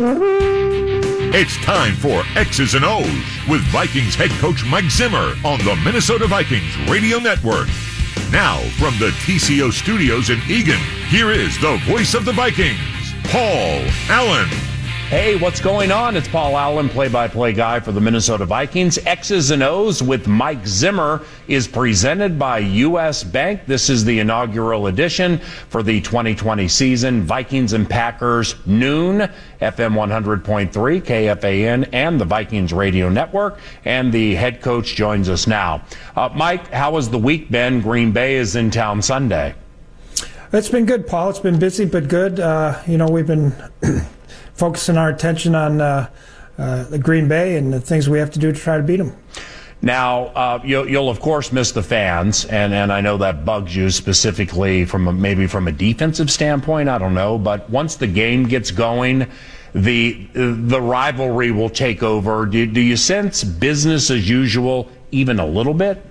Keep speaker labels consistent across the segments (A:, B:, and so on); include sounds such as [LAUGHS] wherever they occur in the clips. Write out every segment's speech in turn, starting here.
A: It's time for X's and O's with Vikings head coach Mike Zimmer on the Minnesota Vikings Radio Network. Now, from the TCO studios in Eagan, here is the voice of the Vikings, Paul Allen.
B: Hey, what's going on? It's Paul Allen, play by play guy for the Minnesota Vikings. X's and O's with Mike Zimmer is presented by U.S. Bank. This is the inaugural edition for the 2020 season. Vikings and Packers, noon, FM 100.3, KFAN, and the Vikings Radio Network. And the head coach joins us now. Uh, Mike, how has the week been? Green Bay is in town Sunday.
C: It's been good, Paul. It's been busy but good. Uh, you know, we've been. [CLEARS THROAT] focusing our attention on uh, uh, the Green Bay and the things we have to do to try to beat them.
B: Now, uh, you'll, you'll, of course miss the fans, and, and I know that bugs you specifically from a, maybe from a defensive standpoint. I don't know, but once the game gets going, the the rivalry will take over. Do, do you sense business as usual even a little bit?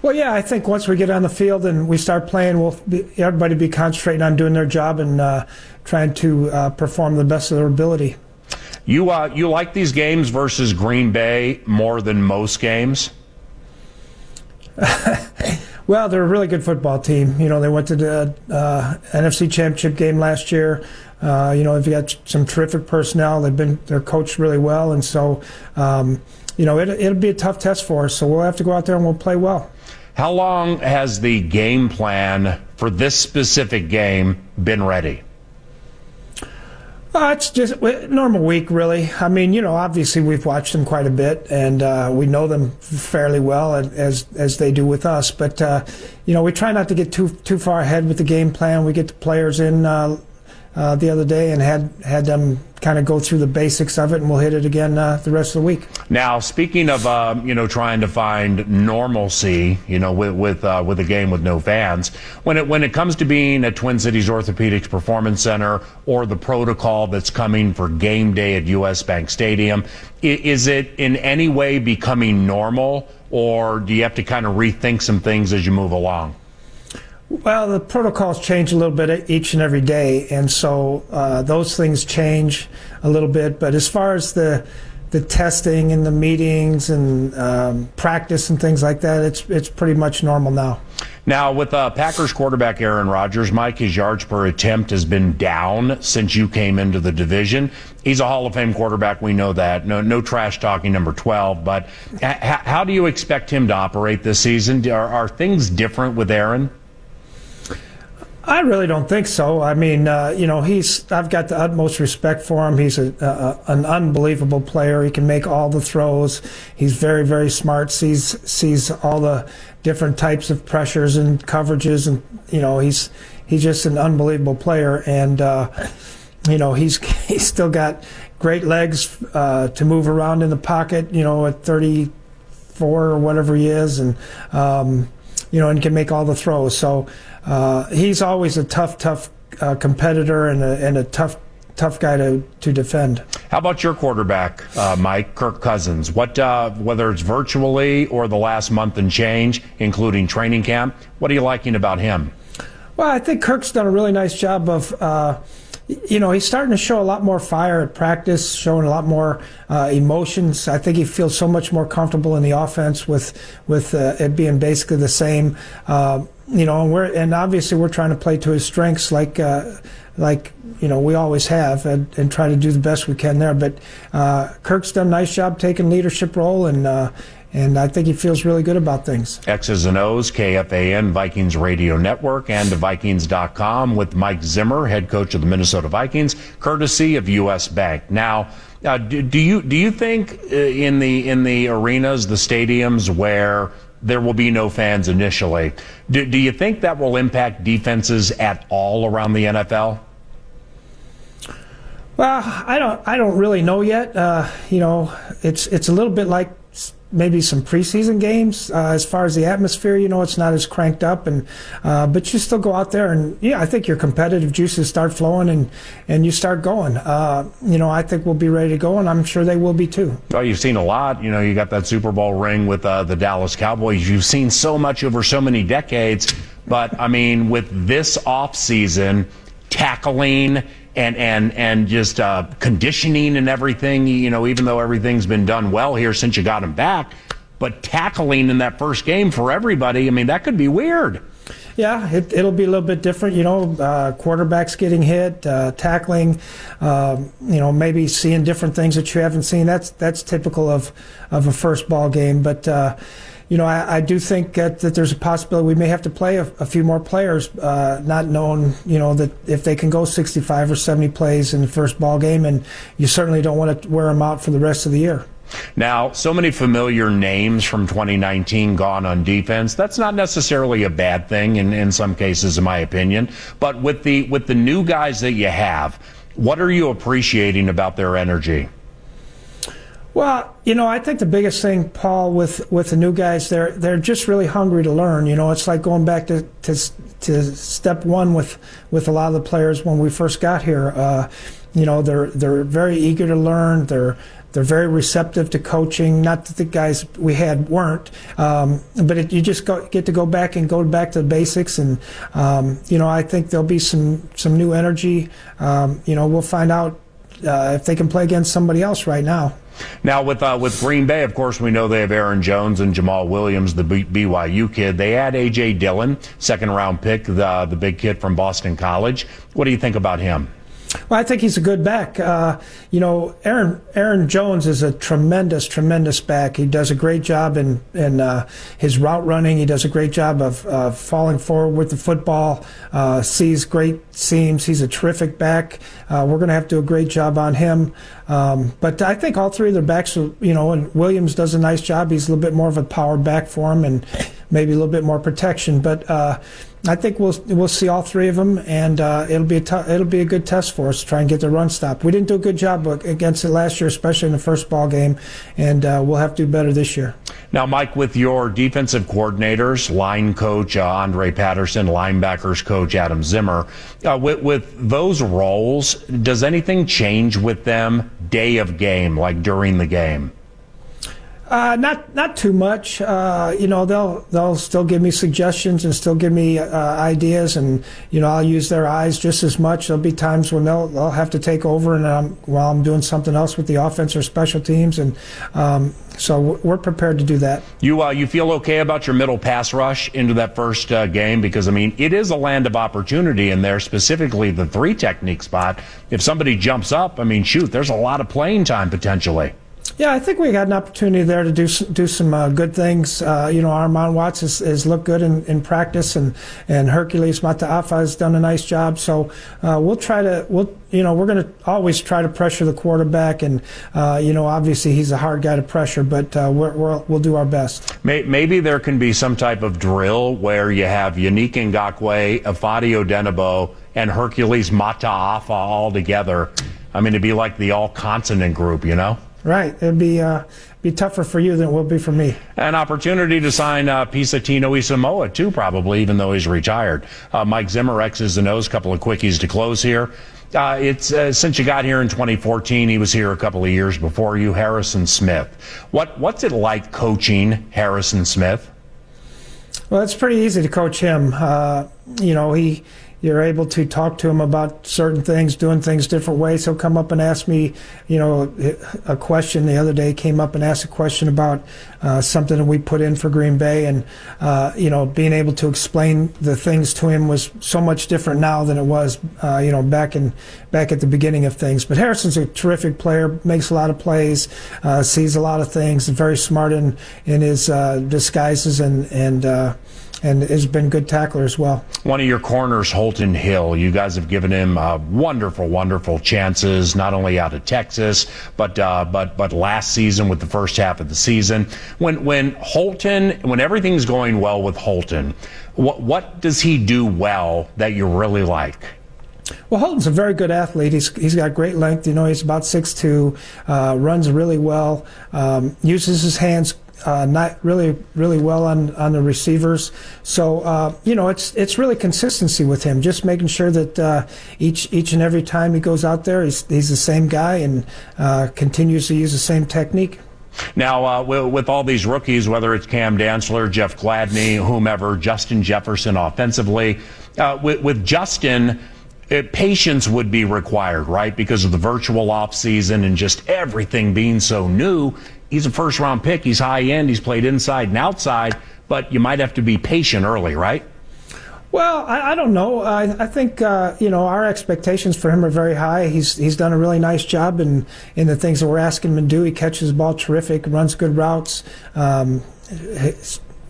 C: Well, yeah, I think once we get on the field and we start playing, we'll be, everybody be concentrating on doing their job and uh, trying to uh, perform the best of their ability.
B: You uh, you like these games versus Green Bay more than most games? [LAUGHS]
C: well, they're a really good football team. You know, they went to the uh, NFC Championship game last year. Uh, you know, they've got some terrific personnel. They've been they're coached really well, and so um, you know it, it'll be a tough test for us. So we'll have to go out there and we'll play well.
B: How long has the game plan for this specific game been ready?
C: Uh, it's just normal week, really. I mean, you know, obviously we've watched them quite a bit, and uh, we know them fairly well as as they do with us. But uh, you know, we try not to get too too far ahead with the game plan. We get the players in uh, uh, the other day and had had them kind of go through the basics of it, and we'll hit it again uh, the rest of the week.
B: Now, speaking of uh, you know trying to find normalcy, you know, with with uh, with a game with no fans, when it when it comes to being at Twin Cities Orthopedics Performance Center or the protocol that's coming for game day at U.S. Bank Stadium, is it in any way becoming normal, or do you have to kind of rethink some things as you move along?
C: Well, the protocols change a little bit each and every day, and so uh, those things change a little bit. But as far as the the testing and the meetings and um, practice and things like that, it's it's pretty much normal now.
B: Now, with uh, Packers quarterback Aaron Rodgers, Mike, his yards per attempt has been down since you came into the division. He's a Hall of Fame quarterback. We know that. No, no trash talking number 12. But h- how do you expect him to operate this season? Are, are things different with Aaron?
C: I really don't think so. I mean, uh, you know, he's. I've got the utmost respect for him. He's a, a, an unbelievable player. He can make all the throws. He's very, very smart. sees sees all the different types of pressures and coverages, and you know, he's he's just an unbelievable player. And uh, you know, he's [LAUGHS] he's still got great legs uh, to move around in the pocket. You know, at 34 or whatever he is, and um, you know, and can make all the throws. So uh, he's always a tough, tough uh, competitor and a, and a tough tough guy to, to defend.
B: How about your quarterback, uh, Mike Kirk Cousins? What uh, whether it's virtually or the last month and change, including training camp, what are you liking about him?
C: Well, I think Kirk's done a really nice job of uh, you know, he's starting to show a lot more fire at practice, showing a lot more uh, emotions. I think he feels so much more comfortable in the offense with with uh, it being basically the same. Uh, you know, and we're and obviously we're trying to play to his strengths, like uh, like you know we always have, and, and, try to do the best we can there. But uh, Kirk's done a nice job taking leadership role and uh, and I think he feels really good about things.
B: X's and O's, KFAN, Vikings Radio Network, and Vikings.com with Mike Zimmer, head coach of the Minnesota Vikings, courtesy of U.S. Bank. Now, uh, do, do, you do you think uh, in the in the arenas, the stadiums where there will be no fans initially, do, do you think that will impact defenses at all around the NFL?
C: Well, I don't I don't really know yet. Uh, you know, it's it's a little bit like maybe some preseason games. Uh, as far as the atmosphere, you know, it's not as cranked up, and uh, but you still go out there and yeah, I think your competitive juices start flowing and and you start going. Uh, you know, I think we'll be ready to go, and I'm sure they will be too.
B: Well, you've seen a lot. You know, you got that Super Bowl ring with uh, the Dallas Cowboys. You've seen so much over so many decades, but I mean, with this off season. Tackling and and and just uh, conditioning and everything. You know, even though everything's been done well here since you got him back, but tackling in that first game for everybody, I mean, that could be weird.
C: Yeah, it, will be a little bit different. You know, uh, quarterbacks getting hit, uh, tackling, um, you know, maybe seeing different things that you haven't seen. That's that's typical of of a first ball game, but. You know, I, I do think that, that, there's a possibility we may have to play a, a few more players, uh, not knowing, you know, that if they can go 65 or 70 plays in the first ball game, and you certainly don't want to wear them out for the rest of the year.
B: Now, so many familiar names from 2019 gone on defense. That's not necessarily a bad thing in, in some cases, in my opinion. But with the with the new guys that you have, what are you appreciating about their energy?
C: Well, you know, I think the biggest thing, Paul, with, with the new guys, they're they're just really hungry to learn. You know, it's like going back to to, to step one with with a lot of the players when we first got here. Uh, you know, they're they're very eager to learn. They're they're very receptive to coaching. Not that the guys we had weren't, um, but it, you just go, get to go back and go back to the basics. And um, you know, I think there'll be some some new energy. Um, you know, we'll find out uh, if they can play against somebody else right now.
B: Now, with uh, with Green Bay, of course, we know they have Aaron Jones and Jamaal Williams, the B- BYU kid. They add A.J. Dillon, second round pick, the, the big kid from Boston College. What do you think about him?
C: Well, I think he's a good back. Uh, you know, Aaron Aaron Jones is a tremendous, tremendous back. He does a great job in in uh, his route running. He does a great job of uh, falling forward with the football. Uh, sees great seams. He's a terrific back. Uh, we're going to have to do a great job on him. Um, but I think all three of their backs, are, you know, and Williams does a nice job. He's a little bit more of a power back for him and maybe a little bit more protection. But uh, I think we'll we'll see all three of them, and uh, it'll be a t- it'll be a good test for us to try and get the run stop. We didn't do a good job against it last year, especially in the first ball game, and uh, we'll have to do better this year.
B: Now, Mike, with your defensive coordinators, line coach uh, Andre Patterson, linebackers coach Adam Zimmer, uh, with, with those roles, does anything change with them day of game, like during the game?
C: Uh, not not too much. Uh, you know, they'll they'll still give me suggestions and still give me uh, ideas, and you know, I'll use their eyes just as much. There'll be times when they'll they'll have to take over, and I'm, while I'm doing something else with the offense or special teams, and um, so we're prepared to do that.
B: You uh, you feel okay about your middle pass rush into that first uh, game because I mean it is a land of opportunity in there, specifically the three technique spot. If somebody jumps up, I mean, shoot, there's a lot of playing time potentially.
C: Yeah, I think we got an opportunity there to do do some uh, good things. Uh, you know, Armon Watts has, has looked good in, in practice, and and Hercules Mataafa has done a nice job. So uh, we'll try to we'll you know we're going to always try to pressure the quarterback, and uh, you know obviously he's a hard guy to pressure, but uh, we will do our best.
B: Maybe there can be some type of drill where you have Yannick Ngakoue, Ifeadi Odenigbo, and Hercules Mataafa all together. I mean, it'd be like the all consonant group, you know.
C: Right. It'd be uh, be tougher for you than it will be for me.
B: An opportunity to sign uh, Pisa Tinoisamoa, too, probably, even though he's retired. Uh, Mike Zimmer, X's and O's, couple of quickies to close here. Uh, it's uh, since you got here in 2014. He was here a couple of years before you, Harrison Smith. What what's it like coaching Harrison Smith?
C: Well, it's pretty easy to coach him. Uh, you know, he you're able to talk to him about certain things, doing things different ways. He'll come up and ask me, you know, a question. The other day came up and asked a question about uh, something that we put in for Green Bay, and uh, you know, being able to explain the things to him was so much different now than it was, uh, you know, back in back at the beginning of things. But Harrison's a terrific player, makes a lot of plays, uh, sees a lot of things, very smart in in his uh, disguises and and uh, and has been good tackler as well.
B: One of your corners, Holton Hill, you guys have given him uh, wonderful, wonderful chances, not only out of Texas, but uh, but but last season with the first half of the season. When when Holton, when everything's going well with Holton, what what does he do well that you really like?
C: Well, Holton's a very good athlete. He's he's got great length. You know, he's about six two, uh, runs really well, um, uses his hands uh, not really really well on, on the receivers. So uh, you know it's it's really consistency with him, just making sure that uh, each each and every time he goes out there, he's he's the same guy and uh, continues to use the same technique.
B: Now, uh, with all these rookies, whether it's Cam Dantzler, Jeff Gladney, whomever, Justin Jefferson offensively, uh, with, with Justin it, patience would be required, right? Because of the virtual off season and just everything being so new. He's a first round pick. He's high end. He's played inside and outside, but you might have to be patient early, right?
C: Well, I, I don't know. I, I think uh, you know our expectations for him are very high. He's he's done a really nice job in in the things that we're asking him to do. He catches the ball terrific, runs good routes. Um,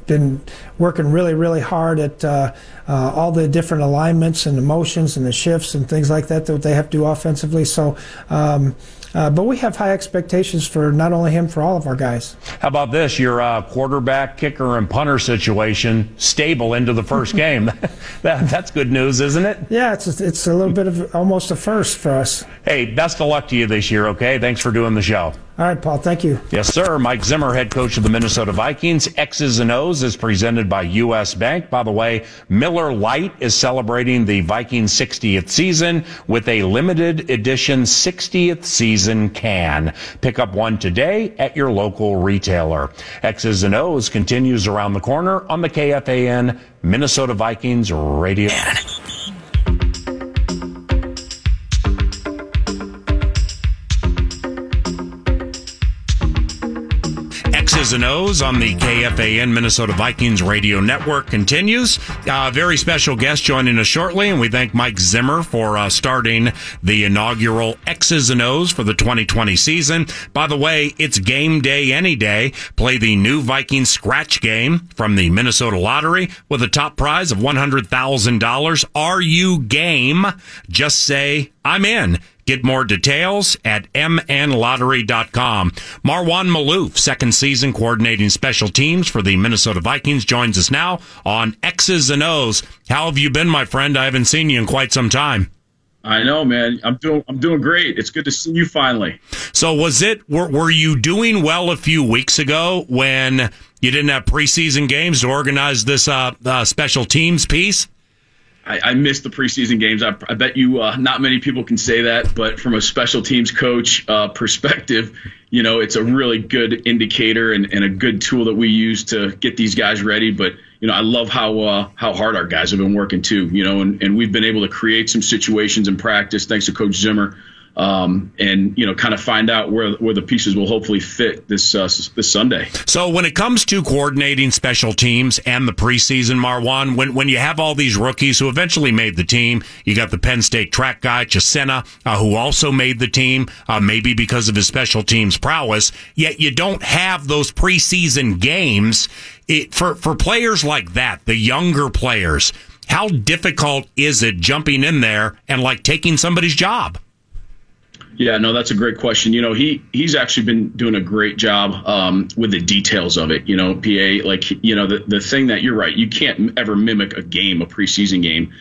C: been working really, really hard at uh, uh, all the different alignments and the motions and the shifts and things like that that they have to do offensively. So, um, uh, but we have high expectations for not only him, for all of our guys.
B: How about this? Your uh, quarterback, kicker, and punter situation stable into the first [LAUGHS] game. [LAUGHS] that, that's good news, isn't it?
C: Yeah, it's a, it's a little bit of almost a first for us.
B: Hey, best of luck to you this year, okay? Thanks for doing the show.
C: All right, Paul. Thank you.
B: Yes, sir. Mike Zimmer, head coach of the Minnesota Vikings. X's and O's is presented by U.S. Bank. By the way, Miller Lite is celebrating the Vikings 60th season with a limited edition 60th season can. Pick up one today at your local retailer. X's and O's continues around the corner on the KFAN Minnesota Vikings radio. X's and O's on the KFAN Minnesota Vikings radio network continues. Uh, very special guest joining us shortly, and we thank Mike Zimmer for uh, starting the inaugural X's and O's for the 2020 season. By the way, it's game day any day. Play the new Viking scratch game from the Minnesota Lottery with a top prize of $100,000. Are you game? Just say, I'm in. Get more details at mnlottery.com. Marwan Maalouf, second season coordinating special teams for the Minnesota Vikings, joins us now on X's and O's. How have you been, my friend? I haven't seen you in quite some time.
D: I know, man. I'm doing I'm doing great. It's good to see you finally.
B: So was it were, were you doing well a few weeks ago when you didn't have preseason games to organize this uh, uh, special teams piece?
D: I, I missed the preseason games. I, I bet you uh, not many people can say that, but from a special teams coach uh, perspective, you know, it's a really good indicator and, and, a good tool that we use to get these guys ready. But you know, I love how uh, how hard our guys have been working too. You know, and, and we've been able to create some situations in practice thanks to Coach Zimmer um, and you know kind of find out where where the pieces will hopefully fit this uh, this Sunday.
B: So when it comes to coordinating special teams and the preseason, Marwan, when when you have all these rookies who eventually made the team, you got the Penn State track guy Chisena, uh, who also made the team, uh, maybe because of his special teams prowess. Yet you don't have those preseason games. It, for for players like that, the younger players, how difficult is it jumping in there and like taking somebody's job?
D: Yeah, no, that's a great question. You know, he he's actually been doing a great job um, with the details of it. You know, PA, like you know, the the thing that you're right, you can't ever mimic a game, a preseason game.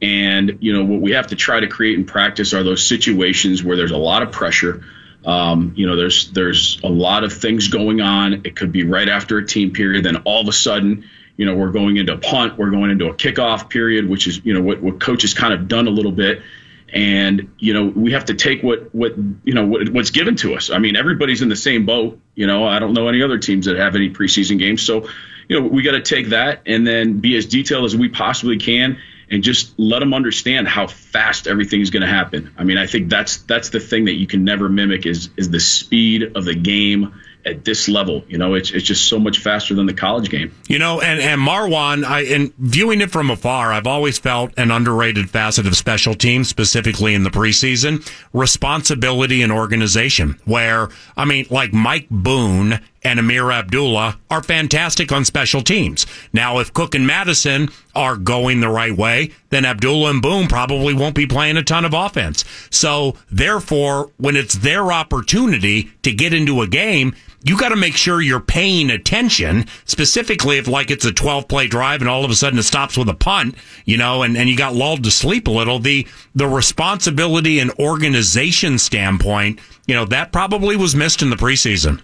D: And you know what we have to try to create and practice are those situations where there's a lot of pressure. Um, you know, there's there's a lot of things going on. It could be right after a team period, then all of a sudden, you know, we're going into a punt, we're going into a kickoff period, which is you know what what coach has kind of done a little bit and you know we have to take what what you know what, what's given to us. I mean, everybody's in the same boat. You know, I don't know any other teams that have any preseason games, so you know we got to take that and then be as detailed as we possibly can and just let them understand how fast everything's going to happen. I mean, I think that's that's the thing that you can never mimic is is the speed of the game at this level. You know, it's it's just so much faster than the college game.
B: You know, and and Marwan, I and viewing it from afar, I've always felt an underrated facet of special teams, specifically in the preseason, responsibility and organization. Where I mean, like Mike Boone and Ameer Abdullah are fantastic on special teams. Now, if Cook and Madison are going the right way, then Abdullah and Boone probably won't be playing a ton of offense. So, therefore, when it's their opportunity to get into a game, you got to make sure you're paying attention, specifically if like it's a 12 play drive and all of a sudden it stops with a punt, you know, and, and you got lulled to sleep a little. The, the responsibility and organization standpoint, you know, that probably was missed in the preseason.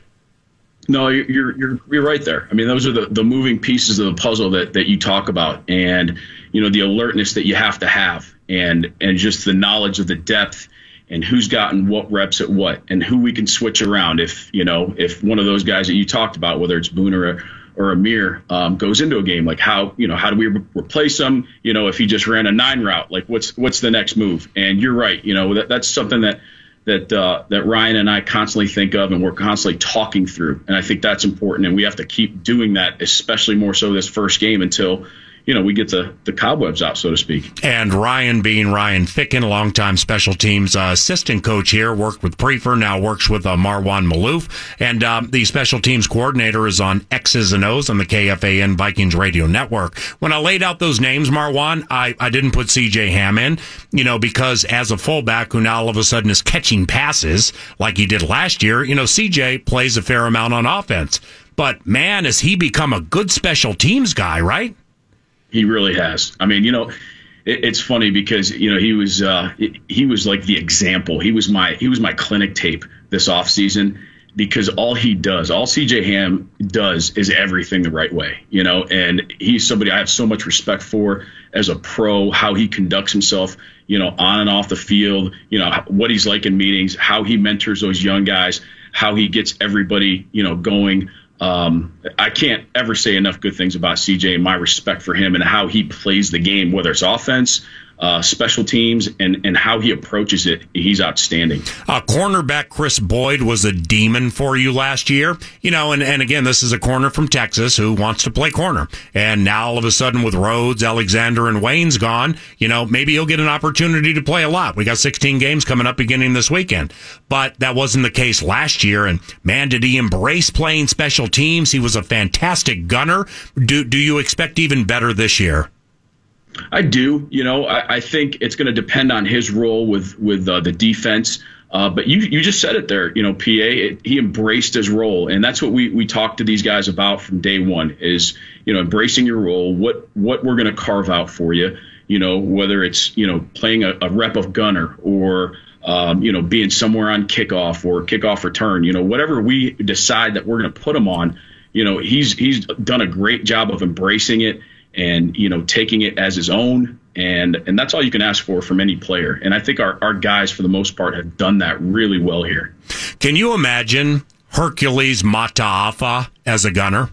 D: No, you're you're you're right there. I mean, those are the, the moving pieces of the puzzle that, that you talk about, and you know the alertness that you have to have, and and just the knowledge of the depth and who's gotten what reps at what, and who we can switch around. If you know if one of those guys that you talked about, whether it's Boone or or Ameer um, goes into a game. Like how you know how do we re- replace him? You know if he just ran a nine route, like what's what's the next move? And you're right. You know that, that's something that that uh, that Ryan and I constantly think of, and we're constantly talking through. And I think that's important, and we have to keep doing that, especially more so this first game until you know, we get the, the cobwebs out, so to speak.
B: And Ryan being Ryan Ficken, longtime special teams uh, assistant coach here, worked with Priefer, now works with uh, Marwan Maalouf. And um, the special teams coordinator is on X's and O's on the KFAN Vikings radio network. When I laid out those names, Marwan, I, I didn't put CJ Ham in, you know, because as a fullback who now all of a sudden is catching passes like he did last year, you know, CJ plays a fair amount on offense. But man, has he become a good special teams guy, right?
D: He really has. I mean, you know, it, it's funny because you know he was uh, he was like the example. He was my he was my clinic tape this off season because all he does, all CJ Ham does, is everything the right way. You know, and he's somebody I have so much respect for as a pro. How he conducts himself, you know, on and off the field. You know what he's like in meetings, how he mentors those young guys, how he gets everybody, you know, going. Um, I can't ever say enough good things about CJ and my respect for him and how he plays the game, whether it's offense, uh, special teams and, and how he approaches it, he's outstanding.
B: Uh, cornerback Chris Boyd was a demon for you last year. You know, and, and again, this is a corner from Texas who wants to play corner. And now all of a sudden with Rhodes, Alexander, and Waynes gone, you know, maybe he'll get an opportunity to play a lot. We got 16 games coming up beginning this weekend. But that wasn't the case last year. And man, did he embrace playing special teams? He was a fantastic gunner. Do, do you expect even better this year?
D: I do. You know, I, I think it's going to depend on his role with with uh, the defense. Uh, but you you just said it there. You know, PA it, he embraced his role, and that's what we we talked to these guys about from day one. Is you know embracing your role. What what we're going to carve out for you. You know, whether it's you know playing a, a rep of gunner or um, you know being somewhere on kickoff or kickoff return. You know, whatever we decide that we're going to put him on. You know, he's he's done a great job of embracing it and you know taking it as his own. And and that's all you can ask for from any player. And i think our, our guys for the most part have done that really well here.
B: Can you imagine hercules mataafa as a gunner?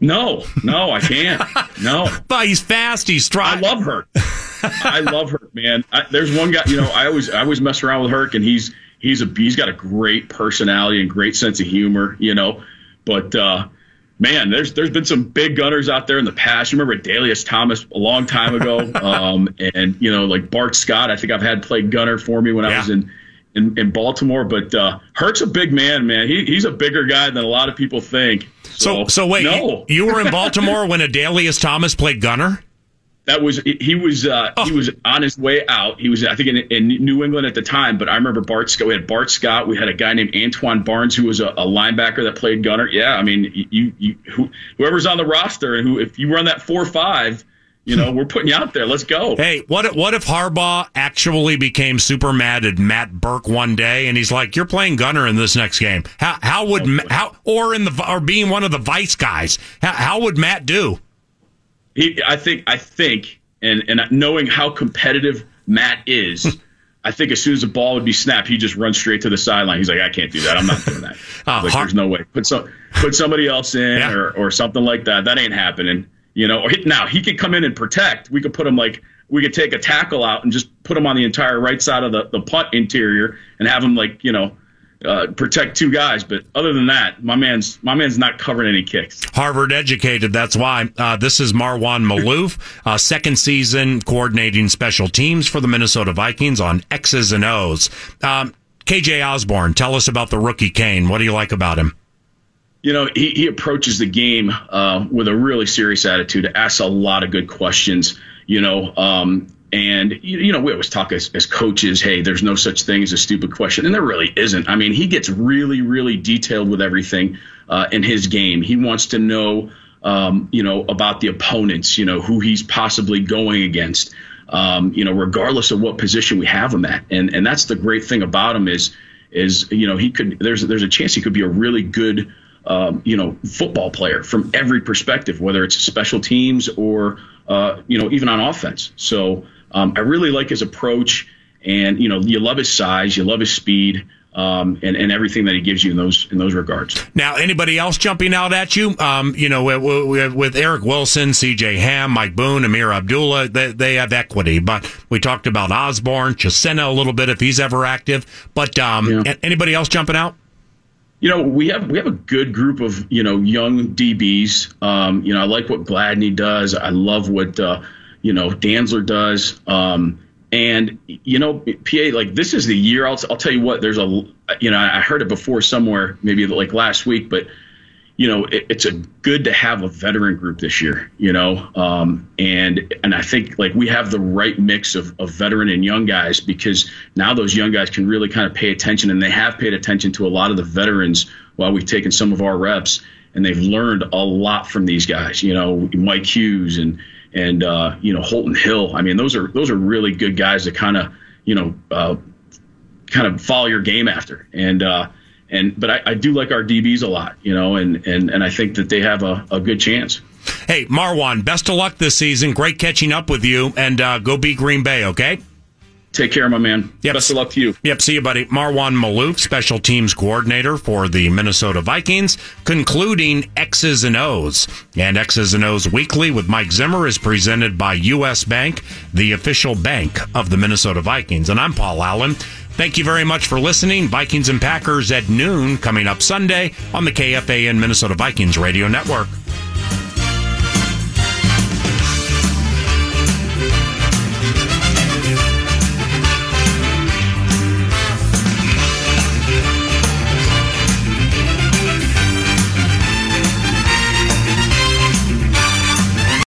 D: No no i can't. No. [LAUGHS]
B: But he's fast he's strong.
D: I love her i love her man. I, there's one guy you know i always i always mess around with herc and he's he's a he's got a great personality and great sense of humor you know. But uh man, there's there's been some big gunners out there in the past. You remember Adalius Thomas a long time ago, [LAUGHS] um, and you know like Bart Scott. I think I've had play gunner for me when yeah. I was in, in, in Baltimore. But uh, Hurt's a big man, man. He, he's a bigger guy than a lot of people think.
B: So so, so wait, no. you, you were in [LAUGHS] Baltimore when Adalius Thomas played gunner
D: that was he was uh, oh. he was on his way out. He was I think in, in, New England at the time, but I remember Bart Scott. We had Bart Scott. We had a guy named Antwan Barnes who was a, a linebacker that played gunner. Yeah, I mean you you who, whoever's on the roster and who if you run that four five. You know, we're putting you out there. Let's go.
B: Hey, what if, what if Harbaugh actually became super mad at Matt Burke one day, and he's like, "You're playing gunner in this next game." How how would oh, how or in the or being one of the vice guys? How, how would Matt do?
D: He, I think, I think, and and knowing how competitive Matt is. Hmm. I think as soon as the ball would be snapped, he just runs straight to the sideline. He's like, I can't do that. I'm not doing that. [LAUGHS] oh, like, there's no way. Put some, put somebody else in yeah. or, or something like that. That ain't happening. You know. Or he, now he could come in and protect. We could put him like we could take a tackle out and just put him on the entire right side of the the punt interior and have him like you know uh, protect two guys. But other than that, my man's my man's not covering any kicks.
B: Harvard educated. That's why uh, this is Marwan Maalouf, uh, second season coordinating special teams for the Minnesota Vikings on X's and O's. Um, KJ Osborn, tell us about the rookie Kane. What do you like about him?
D: You know, he, he approaches the game uh, with a really serious attitude, asks a lot of good questions. You know, um, and you know, we always talk as, as coaches, hey, there's no such thing as a stupid question, and there really isn't. I mean, he gets really, really detailed with everything uh, in his game. He wants to know, um, you know, about the opponents, you know, who he's possibly going against, um, you know, regardless of what position we have him at. And and that's the great thing about him is is you know he could there's there's a chance he could be a really good um, you know football player from every perspective, whether it's special teams or uh, you know even on offense. So um, I really like his approach, and you know you love his size, you love his speed um, and, and everything that he gives you in those in those regards.
B: Now, anybody else jumping out at you? Um, you know, with, with, Eric Wilson, C.J. Ham, Mike Boone, Ameer Abdullah, they, they have equity. But we talked about Osborn, Chisena a little bit if he's ever active. But um, yeah. anybody else jumping out?
D: You know, we have we have a good group of you know young DBs. Um, you know, I like what Gladney does. I love what uh, you know Dantzler does. Um, and you know, PA like this is the year. I'll I'll tell you what. There's a you know I heard it before somewhere, maybe like last week, but you know it, it's a good to have a veteran group this year. You know, um, and and I think like we have the right mix of, of veteran and young guys because now those young guys can really kind of pay attention, and they have paid attention to a lot of the veterans while we've taken some of our reps, and they've learned a lot from these guys. You know, Mike Hughes and and uh, you know Holton Hill. I mean, those are those are really good guys to kind of you know uh, kind of follow your game after. And uh, and but I, I, do like our DBs a lot, you know, and and and I think that they have a, a good chance.
B: Hey, Marwan, best of luck this season. Great catching up with you, and uh, go beat Green Bay. Okay.
D: Take care, my man. Yep. Best of luck to you.
B: Yep. See you, buddy. Marwan Maalouf, special teams coordinator for the Minnesota Vikings, concluding X's and O's. And X's and O's Weekly with Mike Zimmer is presented by U.S. Bank, the official bank of the Minnesota Vikings. And I'm Paul Allen. Thank you very much for listening. Vikings and Packers at noon coming up Sunday on the KFAN Minnesota Vikings Radio Network.